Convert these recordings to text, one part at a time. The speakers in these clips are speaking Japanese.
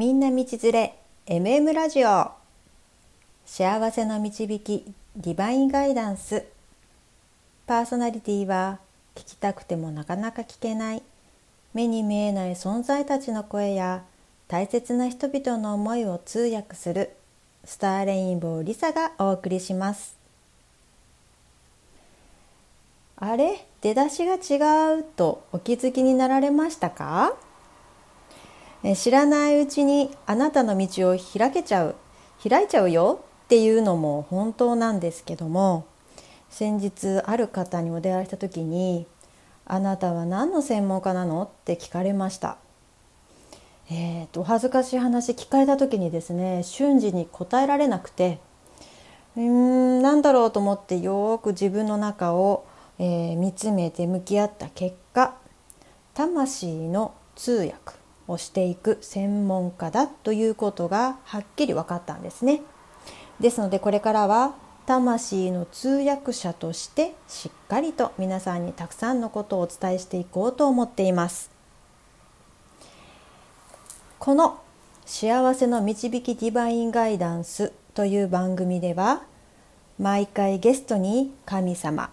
みんな道連れ MM ラジオ。幸せの導きディバインガイダンス。パーソナリティは聞きたくてもなかなか聞けない。目に見えない存在たちの声や大切な人々の思いを通訳するスターレインボーリサがお送りします。あれ？出だしが違うとお気づきになられましたか？知らないうちにあなたの道を開けちゃう開いちゃうよっていうのも本当なんですけども先日ある方にお出会いした時に「あなたは何の専門家なの?」って聞かれました。えーと、お恥ずかしい話聞かれた時にですね瞬時に答えられなくてうーん何だろうと思ってよく自分の中を、えー、見つめて向き合った結果魂の通訳をしていく専門家だということがはっきり分かったんですね。ですのでこれからは魂の通訳者としてしっかりと皆さんにたくさんのことをお伝えしていこうと思っています。この幸せの導きディバインガイダンスという番組では毎回ゲストに神様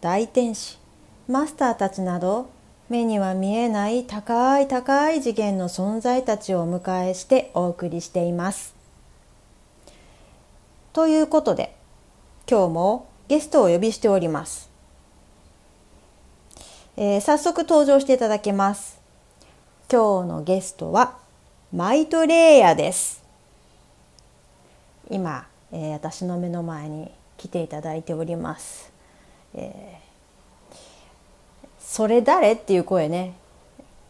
大天使マスターたちなど目には見えない高い高い次元の存在たちをお迎えしてお送りしています。ということで今日もゲストをお呼びしております。えー、早速登場していただきます。今日のゲストはマイトレイヤーです。今、えー、私の目の前に来ていただいております。えーそれ誰？っていう声ね。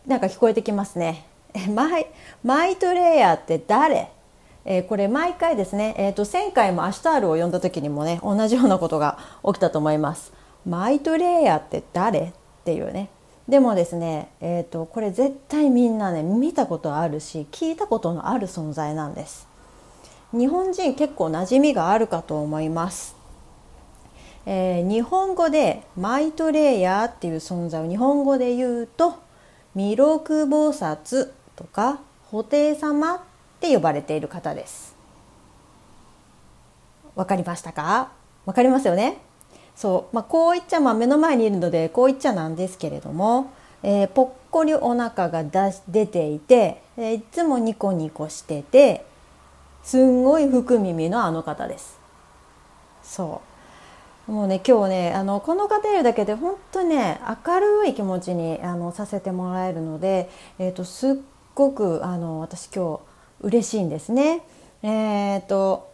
なんか聞こえてきますね。マイマイトレイヤーって誰？えー、これ毎回ですね、えーと、前回もアシュタールを呼んだ時にもね同じようなことが起きたと思います。マイトレイヤーって誰？っていうね。でもですね、えーと、これ絶対みんなね見たことあるし聞いたことのある存在なんです。日本人結構馴染みがあるかと思います。えー、日本語でマイトレイヤーっていう存在を日本語で言うと弥勒菩薩とか布袋様って呼ばれている方です。わかりましたか？わかりますよね？そう、まあ、こういっちゃ、まあ、目の前にいるのでこういっちゃなんですけれども、えー、ぽっこりお腹が出し出ていて、えー、いつもニコニコしててすんごい福耳のあの方です。そうもうね今日ねあのこの方いるだけで本当ね明るい気持ちにあのさせてもらえるので、えーと、すっごくあの私今日嬉しいんですね。えーと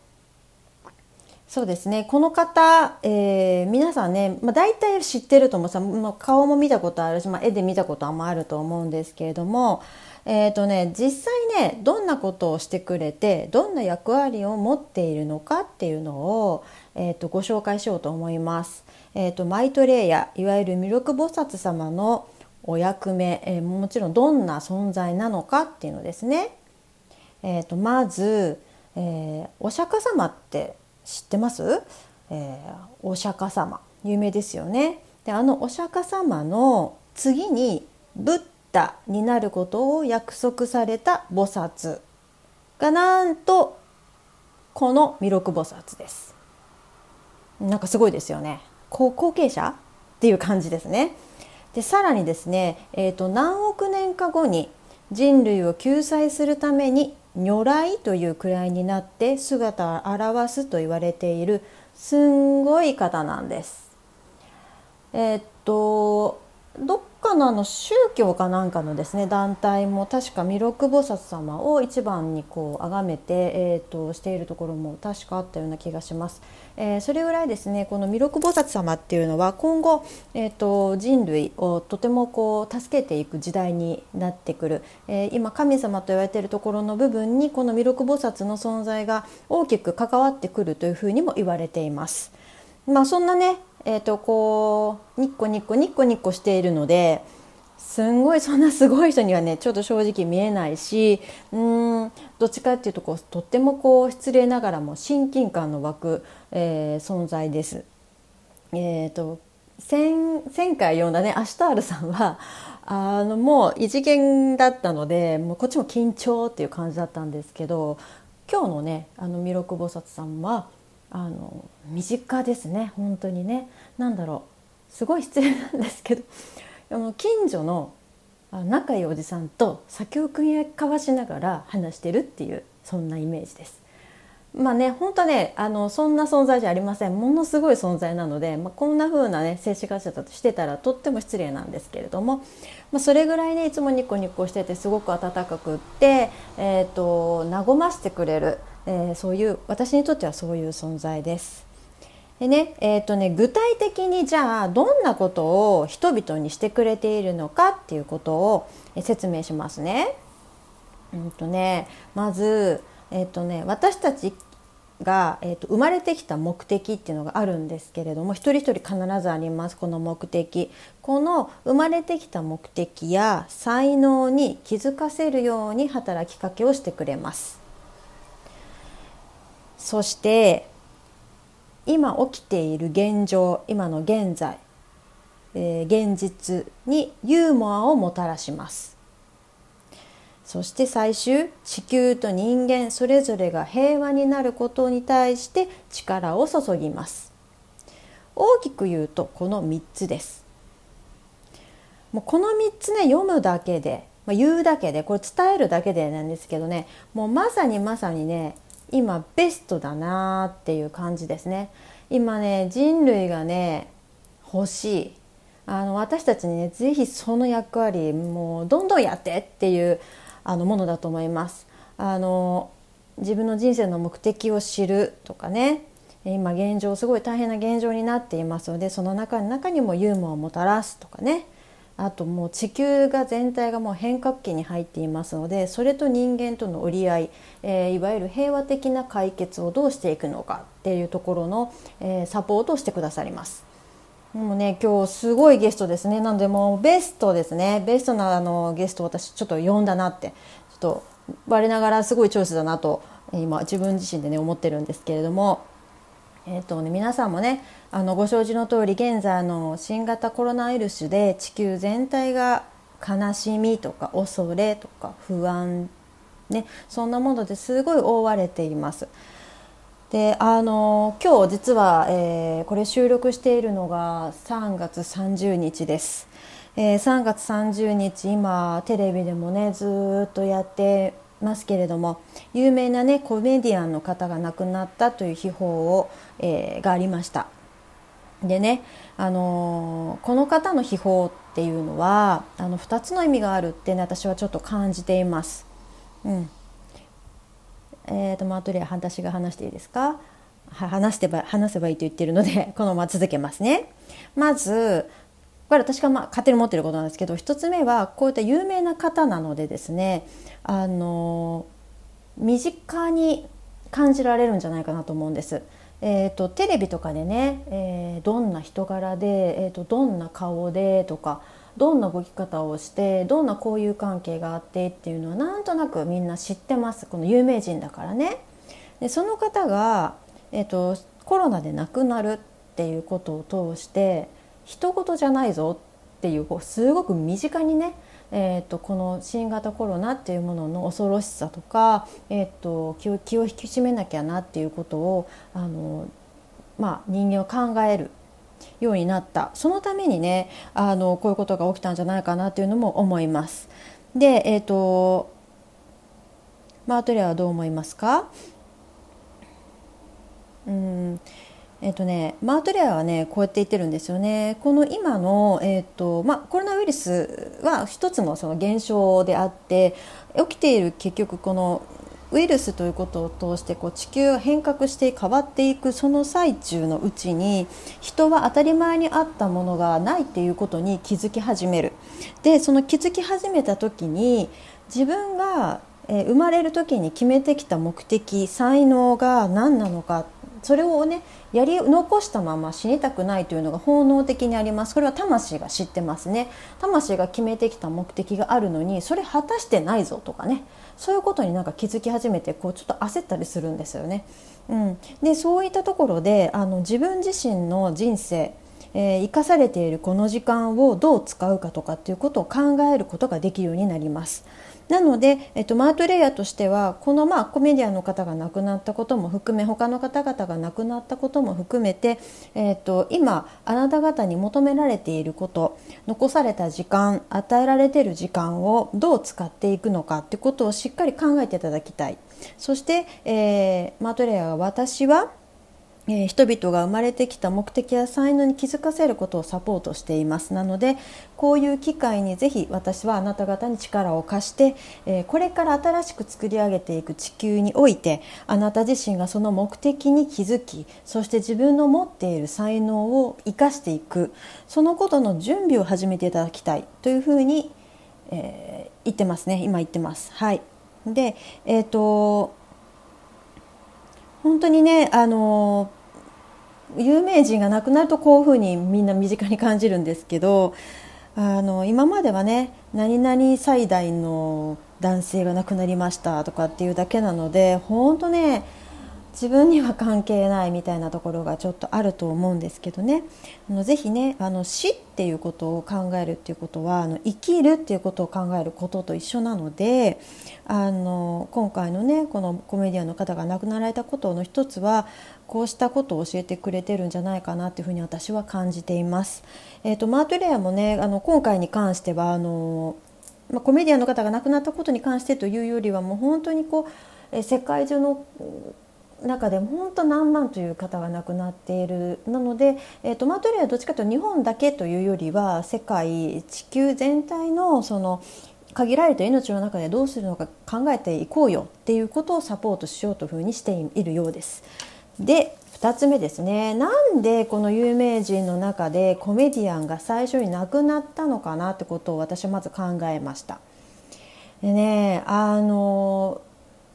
そうですねこの方、えー、皆さんね、まあ、大体知ってると思うさ、まあ、顔も見たことあるし、まあ、絵で見たこともあると思うんですけれども、えーとね、実際ねどんなことをしてくれてどんな役割を持っているのかっていうのを、えーと、ご紹介しようと思います。えーと、マイトレイヤーいわゆる弥勒菩薩様のお役目、えー、もちろんどんな存在なのかっていうのですね。えー、とまず、えー、お釈迦様って知ってます、えー、お釈迦様有名ですよね。であのお釈迦様の次にブッダになることを約束された菩薩がなんとこの弥勒菩薩です。なんかすごいですよね。後後継者っていう感じですね。でさらにですね、えーと、何億年か後に人類を救済するために如来という位になって姿を現すと言われているすんごい方なんです。えっ、とどっかのあの宗教かなんかのですね団体も確か弥勒菩薩様を一番にこう崇めて、えーと、しているところも確かあったような気がします。えー、それぐらいですねこの弥勒菩薩様っていうのは今後、えーと、人類をとてもこう助けていく時代になってくる、えー、今神様と言われているところの部分にこの弥勒菩薩の存在が大きく関わってくるというふうにも言われています。まあ、そんなねえーと、こうニッコニッコニッコニッコしているのですんごいそんなすごい人にはねちょっと正直見えないしうんどっちかっていうとこうとってもこう失礼ながらも親近感の湧く、えー、存在です。えーと、前前回読んだねアシュタールさんはあのもう異次元だったのでもうこっちも緊張っていう感じだったんですけど今日のねあの弥勒菩薩さんはあの身近ですね。本当にね。何だろう。すごい失礼なんですけど。あの近所の仲いいおじさんと酒を組み交わしながら話してるっていうそんなイメージです。まあね本当ねあのそんな存在じゃありません。ものすごい存在なので、まあ、こんな風なね静止画者だとしてたらとっても失礼なんですけれども、まあ、それぐらいねいつもニコニコしててすごく温かくって、えーと、和ましてくれる、えー、そういう私にとってはそういう存在です。でねえーとね、具体的にじゃあどんなことを人々にしてくれているのかっていうことを説明しますね。うんとねまずえーとね、私たちが、えーと、生まれてきた目的っていうのがあるんですけれども一人一人必ずありますこの目的この生まれてきた目的や才能に気づかせるように働きかけをしてくれますそして今起きている現状今の現在、えー、現実にユーモアをもたらします。そして最終地球と人間それぞれが平和になることに対して力を注ぎます。大きく言うとこの3つです。もうこの3つね読むだけで、まあ、言うだけでこれ伝えるだけでなんですけどねもうまさにまさにね今ベストだなっていう感じですね。今ね人類がね欲しい。あの私たちにね是非その役割もうどんどんやってっていうあのものだと思います。あの自分の人生の目的を知るとかね。今現状すごい大変な現状になっていますのでその中中にもユーモアをもたらすとかね。あともう地球が全体がもう変革期に入っていますのでそれと人間との折り合い、えー、いわゆる平和的な解決をどうしていくのかっていうところの、えー、サポートをしてくださります。もうね今日すごいゲストですねなのでもうベストですねベストなあのゲスト私ちょっと呼んだなってちょっと我ながらすごいチョイスだなと今自分自身でね思ってるんですけれども。えーとね、皆さんもねあのご承知の通り現在の新型コロナウイルスで地球全体が悲しみとか恐れとか不安、ね、そんなものですごい覆われています。であの今日実は、えー、これ収録しているのが3月30日です、えー、3月30日今テレビでもねずっとやってますけれども有名なねコメディアンの方が亡くなったという秘宝を、えー、がありましたでね、あのこの方の秘宝っていうのはあの2つの意味があるってね私はちょっと感じています。うんえーと、マートリア私が話していいですか？話してば話せばいいと言ってるのでこのまま続けますね。まずこれ私がまあ勝手に持ってることなんですけど1つ目はこういった有名な方なのでですねあの身近に感じられるんじゃないかなと思うんです。えーと、テレビとかでね、えー、どんな人柄で、えーとどんな顔でとかどんな動き方をしてどんな交友関係があってっていうのはなんとなくみんな知ってますこの有名人だからね。でその方が、えーと、コロナで亡くなるっていうことを通して人事じゃないぞっていうすごく身近にねえーと、この新型コロナっていうものの恐ろしさとか、えーと、気を気を引き締めなきゃなっていうことをあの、まあ、人間を考えるようになった。そのためにねあのこういうことが起きたんじゃないかなというのも思います。でえっ、ー、とマートレアはどう思いますか？うん。えっ、とね、マートレアはねこうやって言ってるんですよね。この今の、えっとまあ、コロナウイルスは一つのその現象であって起きている結局このウイルスということを通してこう地球が変革して変わっていくその最中のうちに人は当たり前にあったものがないっていうことに気づき始める。でその気づき始めた時に自分が生まれる時に決めてきた目的才能が何なのかそれをねやり残したまま死にたくないというのが本能的にありますこれは魂が知ってますね魂が決めてきた目的があるのにそれ果たしてないぞとかねそういうことになんか気づき始めてこうちょっと焦ったりするんですよね。うん、でそういったところであの自分自身の人生えー、生かされているこの時間をどう使うかとかっていうことを考えることができるようになります。なので、えっと、マートレイヤーとしてはこのまあコメディアンの方が亡くなったことも含め他の方々が亡くなったことも含めて、えっと、今あなた方に求められていること残された時間与えられている時間をどう使っていくのかってことをしっかり考えていただきたい。そして、えー、マートレイヤーは私はえー、人々が生まれてきた目的や才能に気づかせることをサポートしています。なのでこういう機会にぜひ私はあなた方に力を貸して、えー、これから新しく作り上げていく地球においてあなた自身がその目的に気づきそして自分の持っている才能を生かしていくそのことの準備を始めていただきたいというふうに、えー、言ってますね。今言ってます。はい。でえーと本当にねあの有名人が亡くなるとこういうふうにみんな身近に感じるんですけどあの今まではね何々最大の男性が亡くなりましたとかっていうだけなので本当ね自分には関係ないみたいなところがちょっとあると思うんですけどねあのぜひねあの死っていうことを考えるっていうことはあの生きるっていうことを考えることと一緒なのであの今回のねこのコメディアンの方が亡くなられたことの一つはこうしたことを教えてくれてるんじゃないかなっていうふうに私は感じています。えーと、マートレアもねあの今回に関してはあの、まあ、コメディアンの方が亡くなったことに関してというよりはもう本当にこう世界中の中で本当何万という方が亡くなっているなので、えーと、マートレイはどっちかというと日本だけというよりは世界地球全体のその限られた命の中でどうするのか考えていこうよっていうことをサポートしようというふうにしているようです。で2つ目ですねなんでこの有名人の中でコメディアンが最初に亡くなったのかなってことを私はまず考えました。でねあの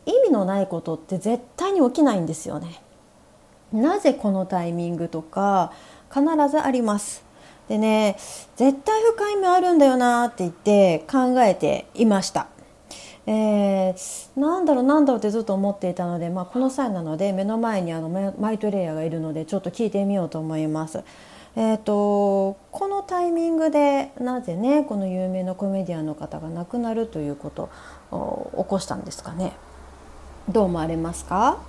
意味のないことって絶対に起きないんですよね。なぜこのタイミングとか必ずあります。でね絶対深い意味あるんだよなって言って考えていました。えー、なんだろうなんだろうってずっと思っていたので、まあ、この際なので目の前にあのマイトレイヤーがいるのでちょっと聞いてみようと思います。えーと、このタイミングでなぜねこの有名なコメディアンの方が亡くなるということを起こしたんですかね。どう思われますか？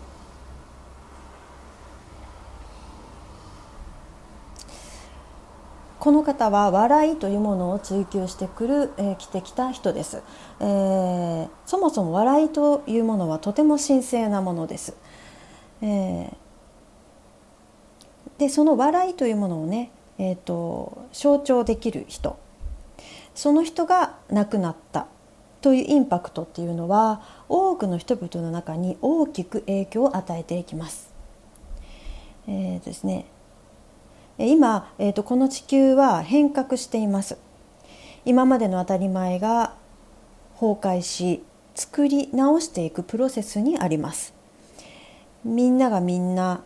この方は笑いというものを追求してくる、えー、来てきた人です、えー、そもそも笑いというものはとても神聖なものです、えー、でその笑いというものをね、えーと象徴できる人。その人が亡くなった。というインパクトっていうのは多くの人々の中に大きく影響を与えていきます。えー、ですね、今、えーと、この地球は変革しています。今までの当たり前が崩壊し作り直していくプロセスにあります。みんながみんな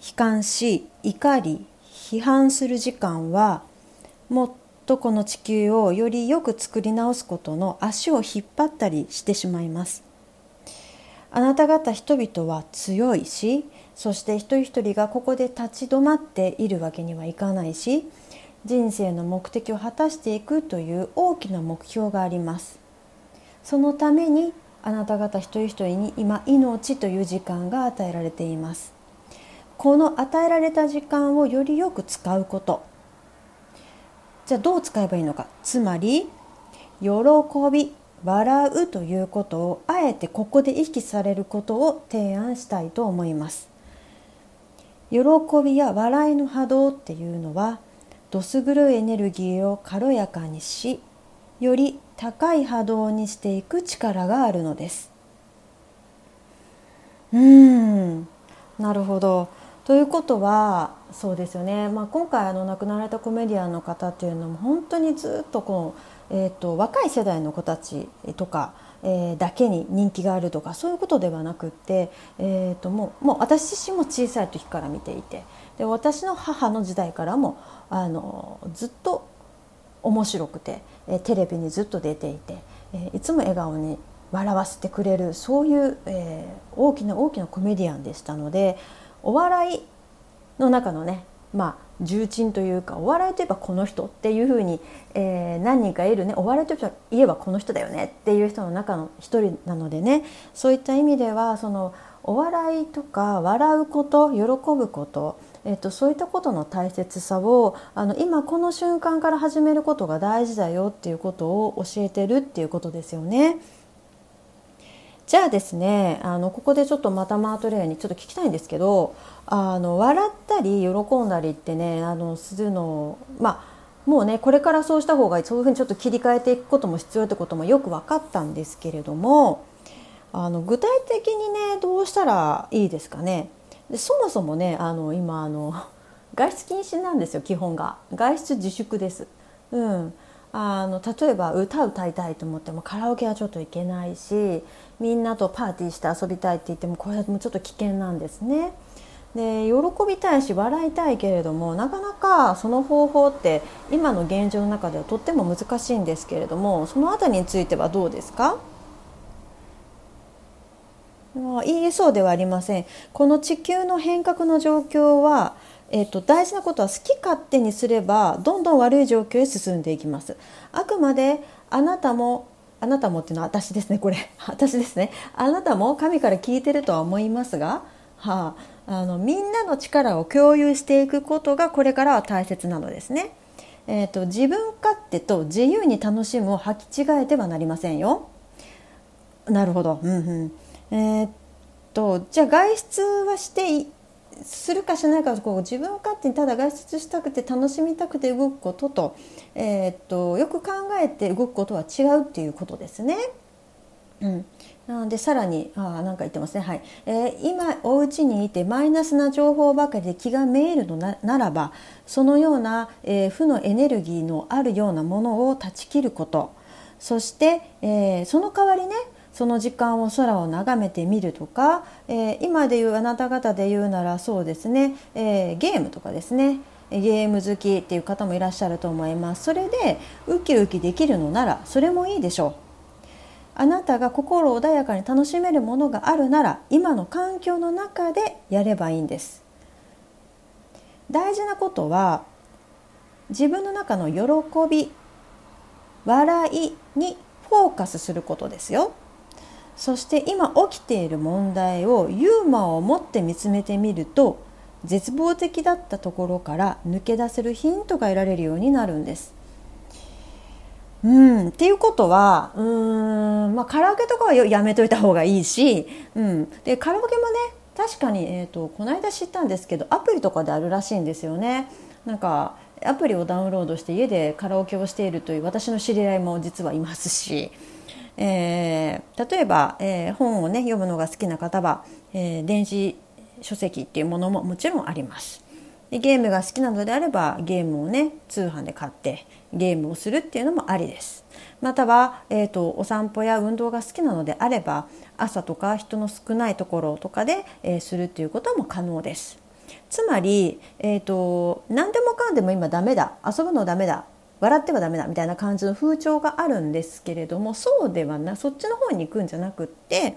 悲観し怒り批判する時間はもっとこの地球をよりよく作り直すことの足を引っ張ったりしてしまいます。あなた方人々は強いしそして一人一人がここで立ち止まっているわけにはいかないし人生の目的を果たしていくという大きな目標があります。そのためにあなた方一人一人に今命という時間が与えられています。この与えられた時間をよりよく使うこと。じゃあどう使えばいいのか。つまり喜び笑うということをあえてここで意識されることを提案したいと思います。喜びや笑いの波動っていうのはどす黒いエネルギーを軽やかにしより高い波動にしていく力があるのです。うーん。なるほど。ということはそうですよね、まあ、今回あの亡くなられたコメディアンの方っていうのも本当にずっとこの、えーと、若い世代の子たちとか、えー、だけに人気があるとかそういうことではなくって、えーと、もうもう私自身も小さい時から見ていてで私の母の時代からもあのずっと面白くて、えー、テレビにずっと出ていて、えー、いつも笑顔に笑わせてくれるそういう、えー、大きな大きなコメディアンでしたので。お笑いの中のねまあ重鎮というかお笑いといえばこの人っていうふうに、えー、何人かいるねお笑いといえばこの人だよねっていう人の中の一人なのでねそういった意味ではそのお笑いとか笑うこと喜ぶことえっと、そういったことの大切さをあの今この瞬間から始めることが大事だよっていうことを教えてるっていうことですよね。じゃあですねあのここでちょっとまたマートレアにちょっと聞きたいんですけどあの笑ったり喜んだりってねあのするのまあもうねこれからそうした方がいいそういうふうにちょっと切り替えていくことも必要ってこともよく分かったんですけれどもあの具体的にねどうしたらいいですかね。でそもそもねあの今あの外出禁止なんですよ基本が。外出自粛です。うん。あの例えば歌歌いたいと思ってもカラオケはちょっと行けないしみんなとパーティーして遊びたいって言ってもこれもちょっと危険なんですね。で喜びたいし笑いたいけれどもなかなかその方法って今の現状の中ではとっても難しいんですけれどもその辺りについてはどうですか？いいえそうではありません。この地球の変革の状況はえーと、大事なことは好き勝手にすればどんどん悪い状況へ進んでいきます。あくまであなたもあなたもっていうのは私ですね。これ私ですね。あなたも神から聞いてるとは思いますが、はあ、あのみんなの力を共有していくことがこれからは大切なのですね、えーと、自分勝手と自由に楽しむを履き違えてはなりませんよ。なるほど、うんうん。えー、っとじゃあ外出はしてするかしないかこう自分勝手にただ外出したくて楽しみたくて動くことと,、えー、っとよく考えて動くことは違うっていうことですね。うん、なのでさらにあなんか言ってますね、はい。えー、今お家にいてマイナスな情報ばかりで気がめいるのならばそのような、えー、負のエネルギーのあるようなものを断ち切ること。そして、えー、その代わりねその時間を空を眺めてみるとか、えー、今で言うあなた方で言うならそうですね、えー、ゲームとかですねゲーム好きっていう方もいらっしゃると思います。それでウキウキできるのならそれもいいでしょう。あなたが心穏やかに楽しめるものがあるなら今の環境の中でやればいいんです。大事なことは自分の中の喜び笑いにフォーカスすることですよ。そして今起きている問題をユーモアを持って見つめてみると絶望的だったところから抜け出せるヒントが得られるようになるんです。うん、っていうことはうん、まあ、カラオケとかはやめといた方がいいし、うん、でカラオケもね確かに、えーと、この間知ったんですけどアプリとかであるらしいんですよね。なんかアプリをダウンロードして家でカラオケをしているという私の知り合いも実はいますし。えー、例えば、えー、本をね読むのが好きな方は、えー、電子書籍っていうものももちろんあります。でゲームが好きなのであればゲームをね通販で買ってゲームをするっていうのもありです。または、えーと、お散歩や運動が好きなのであれば朝とか人の少ないところとかで、えー、するっていうことも可能です。つまり、えーと何でもかんでも今ダメだ遊ぶのダメだ笑ってはダメだみたいな感じの風潮があるんですけれどもそうではなそっちの方に行くんじゃなくって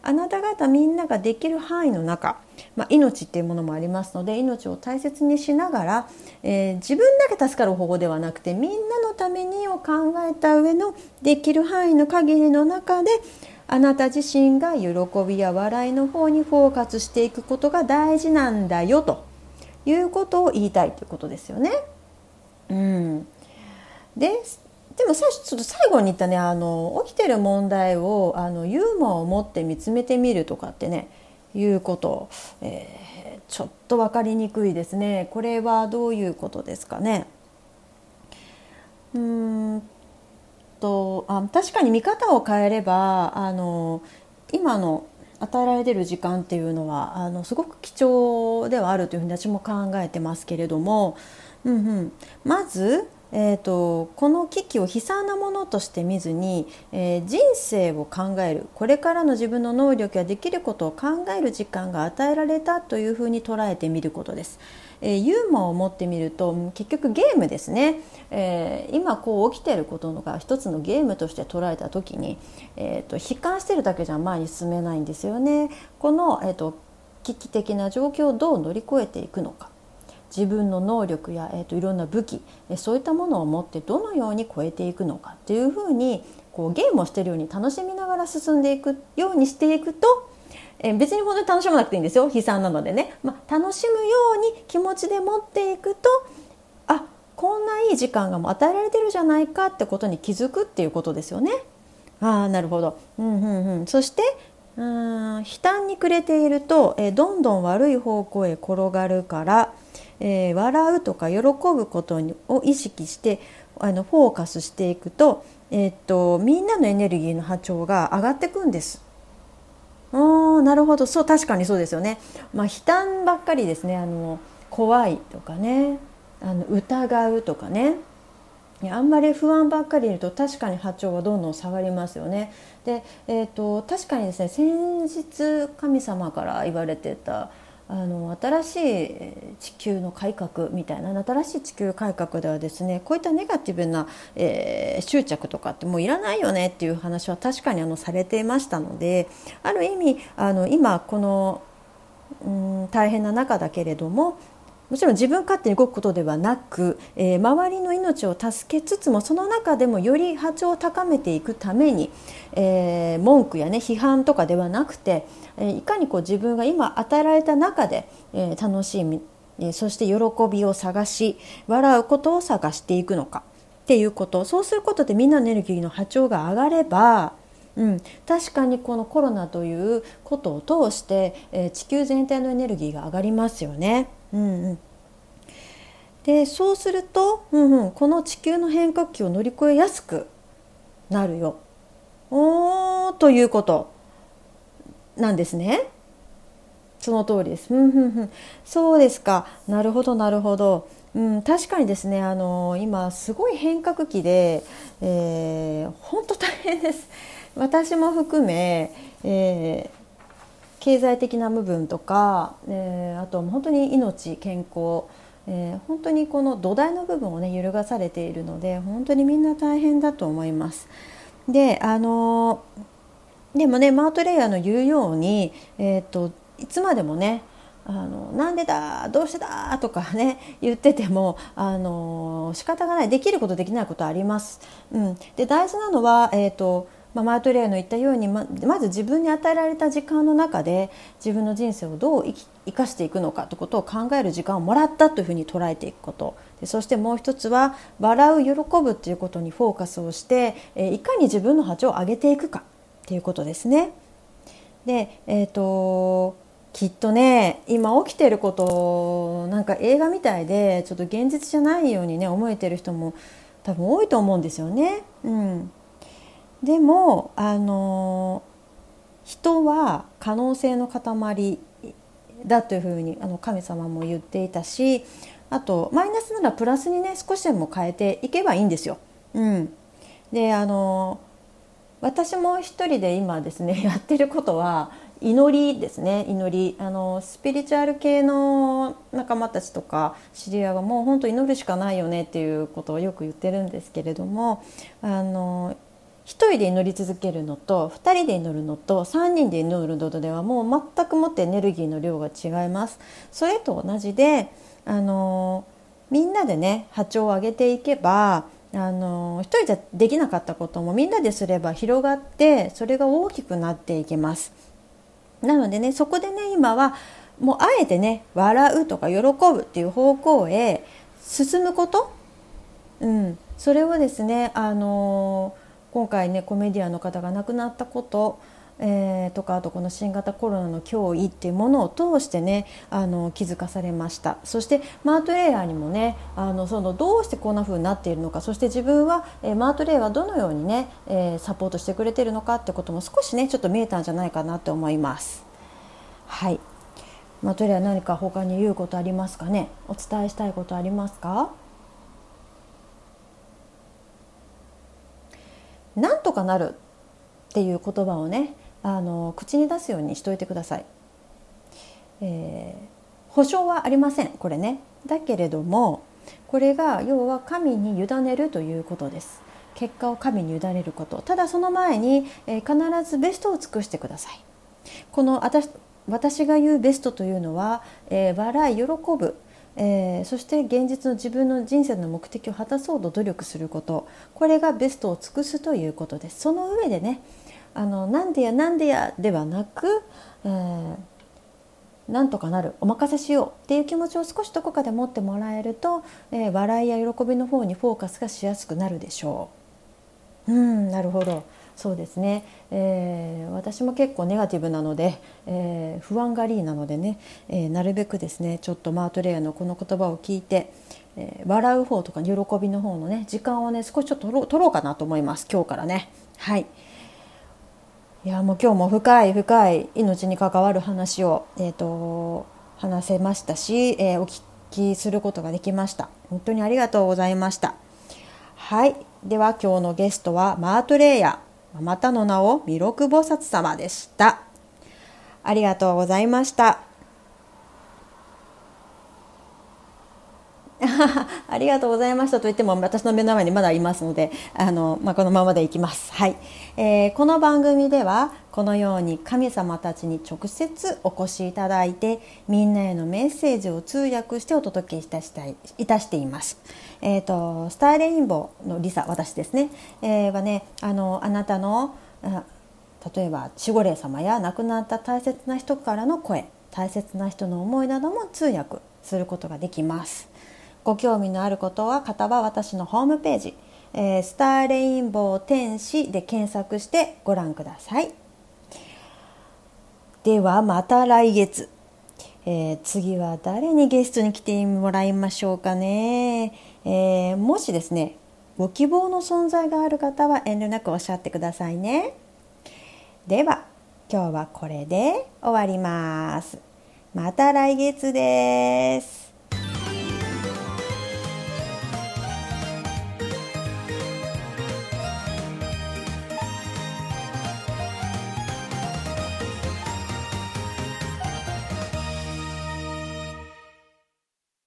あなた方みんなができる範囲の中、まあ、命っていうものもありますので命を大切にしながら、えー、自分だけ助かる方法ではなくてみんなのためにを考えた上のできる範囲の限りの中であなた自身が喜びや笑いの方にフォーカスしていくことが大事なんだよということを言いたいということですよね。うんででも最ちょっと最後に言ったねあの起きてる問題をあのユーモアを持って見つめてみるとかってねいうこと、えー、ちょっと分かりにくいですね。これはどういうことですかね。うんとあ確かに見方を変えればあの今の与えられてる時間っていうのはあのすごく貴重ではあるというふうに私も考えてますけれども、うんうん、まずえーと、この危機を悲惨なものとして見ずに、えー、人生を考えるこれからの自分の能力やできることを考える時間が与えられたというふうに捉えてみることです。えー、ユーモアを持ってみると結局ゲームですね、えー、今こう起きていることが一つのゲームとして捉えた時に、えーと、悲観してるだけじゃ前に進めないんですよね。この、えーと危機的な状況をどう乗り越えていくのか自分の能力や、えーと、いろんな武器そういったものを持ってどのように超えていくのかっていうふうにこうゲームをしてるように楽しみながら進んでいくようにしていくとえ別に本当に楽しまなくていいんですよ。悲惨なのでね、まあ、楽しむように気持ちで持っていくとあこんないい時間がもう与えられてるじゃないかってことに気づくっていうことですよね。あなるほど、うんうんうん、そしてうん悲嘆に暮れていると、え、どんどん悪い方向へ転がるから、えー、笑うとか喜ぶことにを意識してあのフォーカスしていくと,、えー、っとみんなのエネルギーの波長が上がってくんです。あなるほどそう確かにそうですよね。まあ、悲嘆ばっかりですねあの怖いとかねあの疑うとかねあんまり不安ばっかりいると確かに波長はどんどん下がりますよね。で、えーと、確かにですね先日神様から言われてたあの新しい地球の改革みたいな新しい地球改革ではですねこういったネガティブな、えー、執着とかってもういらないよねっていう話は確かにあのされていましたのである意味あの今このうん大変な中だけれどももちろん自分勝手に動くことではなく、えー、周りの命を助けつつもその中でもより波長を高めていくために、えー、文句やね批判とかではなくて、えー、いかにこう自分が今与えられた中で、え、楽しみ、え、そして喜びを探し笑うことを探していくのかっていうことそうすることでみんなのエネルギーの波長が上がればうん、確かにこのコロナということを通して、え、地球全体のエネルギーが上がりますよね。うんうん、でそうすると、うんうん、この地球の変化球を乗り越えやすくなるよおーということなんですね。その通りです。うんうんうん、そうですか。なるほどなるほど。うん、確かにですね、あの今すごい変革期で、えー、本当大変です。私も含め、えー、経済的な部分とか、えー、あと本当に命健康、えー、本当にこの土台の部分をね揺るがされているので本当にみんな大変だと思います。であのでもねマートレイヤーの言うように、えーと、いつまでもねあのなんでだどうしてだとかね言っててもあの仕方がないできることできないことあります。うん、で大事なのは、えーとまあ、マートレイの言ったようにままず自分に与えられた時間の中で自分の人生をどう生き生かしていくのかということを考える時間をもらったというふうに捉えていくことでそしてもう一つは笑う喜ぶということにフォーカスをして、えいかに自分の波長を上げていくかっていうことですね。で、えーと、きっとね今起きてることなんか映画みたいでちょっと現実じゃないようにね思えてる人も多分多いと思うんですよね。うん、でもあの人は可能性の塊だというふうにあの神様も言っていたしあとマイナスならプラスにね少しでも変えていけばいいんですよ。うん、であの私も一人で今ですね やってることは祈りですね。祈り。あのスピリチュアル系の仲間たちとか知り合いはもう本当祈るしかないよねっていうことをよく言ってるんですけれどもあの1人で祈り続けるのと2人で祈るのと3人で祈るのとではもう全くもってエネルギーの量が違います。それと同じであのみんなでね波長を上げていけばあの一人じゃできなかったこともみんなですれば広がってそれが大きくなっていきます。なのでねそこでね今はもうあえてね笑うとか喜ぶっていう方向へ進むこと、うん、それをですねあのー今回ねコメディアンの方が亡くなったこと、えー、とかあとこの新型コロナの脅威っていうものを通してねあの気づかされました。そしてマートレイヤーにもねあのそのどうしてこんな風になっているのかそして自分は、えー、マートレイヤーはどのようにね、えー、サポートしてくれてるのかってことも少しねちょっと見えたんじゃないかなと思います。はい。マートレイヤー何か他に言うことありますかね？お伝えしたいことありますか？なんとかなるっていう言葉をねあの口に出すようにしといてください。えー、保証はありませんこれね。だけれどもこれが要は神に委ねるということです。結果を神に委ねること。ただその前に、えー、必ずベストを尽くしてください。この私が言うベストというのは、えー、笑い喜ぶ、えー、そして現実の自分の人生の目的を果たそうと努力すること。これがベストを尽くすということです。その上でねあのなんでやなんでやではなく、えー、なんとかなる。お任せしようっていう気持ちを少しどこかで持ってもらえると、えー、笑いや喜びの方にフォーカスがしやすくなるでしょう。うんなるほど。そうですね、えー、私も結構ネガティブなので、えー、不安がりなのでね、えー、なるべくですねちょっとマートレイヤーのこの言葉を聞いて、え笑う方とか喜びの方のね時間をね少しちょっと取ろう取ろうかなと思います。今日からね。はい。いやもう今日も深い深い命に関わる話を、えーと、話せましたし、え、お聞きすることができました。本当にありがとうございました。はい。では今日のゲストはマートレイヤー。またの名を弥勒菩薩様でした。ありがとうございました。ありがとうございましたと言っても私の目の前にまだいますのであの、まあ、このままでいきます、はい。えー、この番組ではこのように神様たちに直接お越しいただいてみんなへのメッセージを通訳してお届けいたしたいいたしています、えーと、スターレインボーのリサ私ですね、えー、はねあのあなたの例えば守護霊様や亡くなった大切な人からの声大切な人の思いなども通訳することができます。ご興味のあることは方は私のホームページ、えー、スターレインボー天使で検索してご覧ください。ではまた来月、えー、次は誰にゲストに来てもらいましょうかね、えー、もしですねご希望の存在がある方は遠慮なくおっしゃってくださいね。では今日はこれで終わります。また来月です。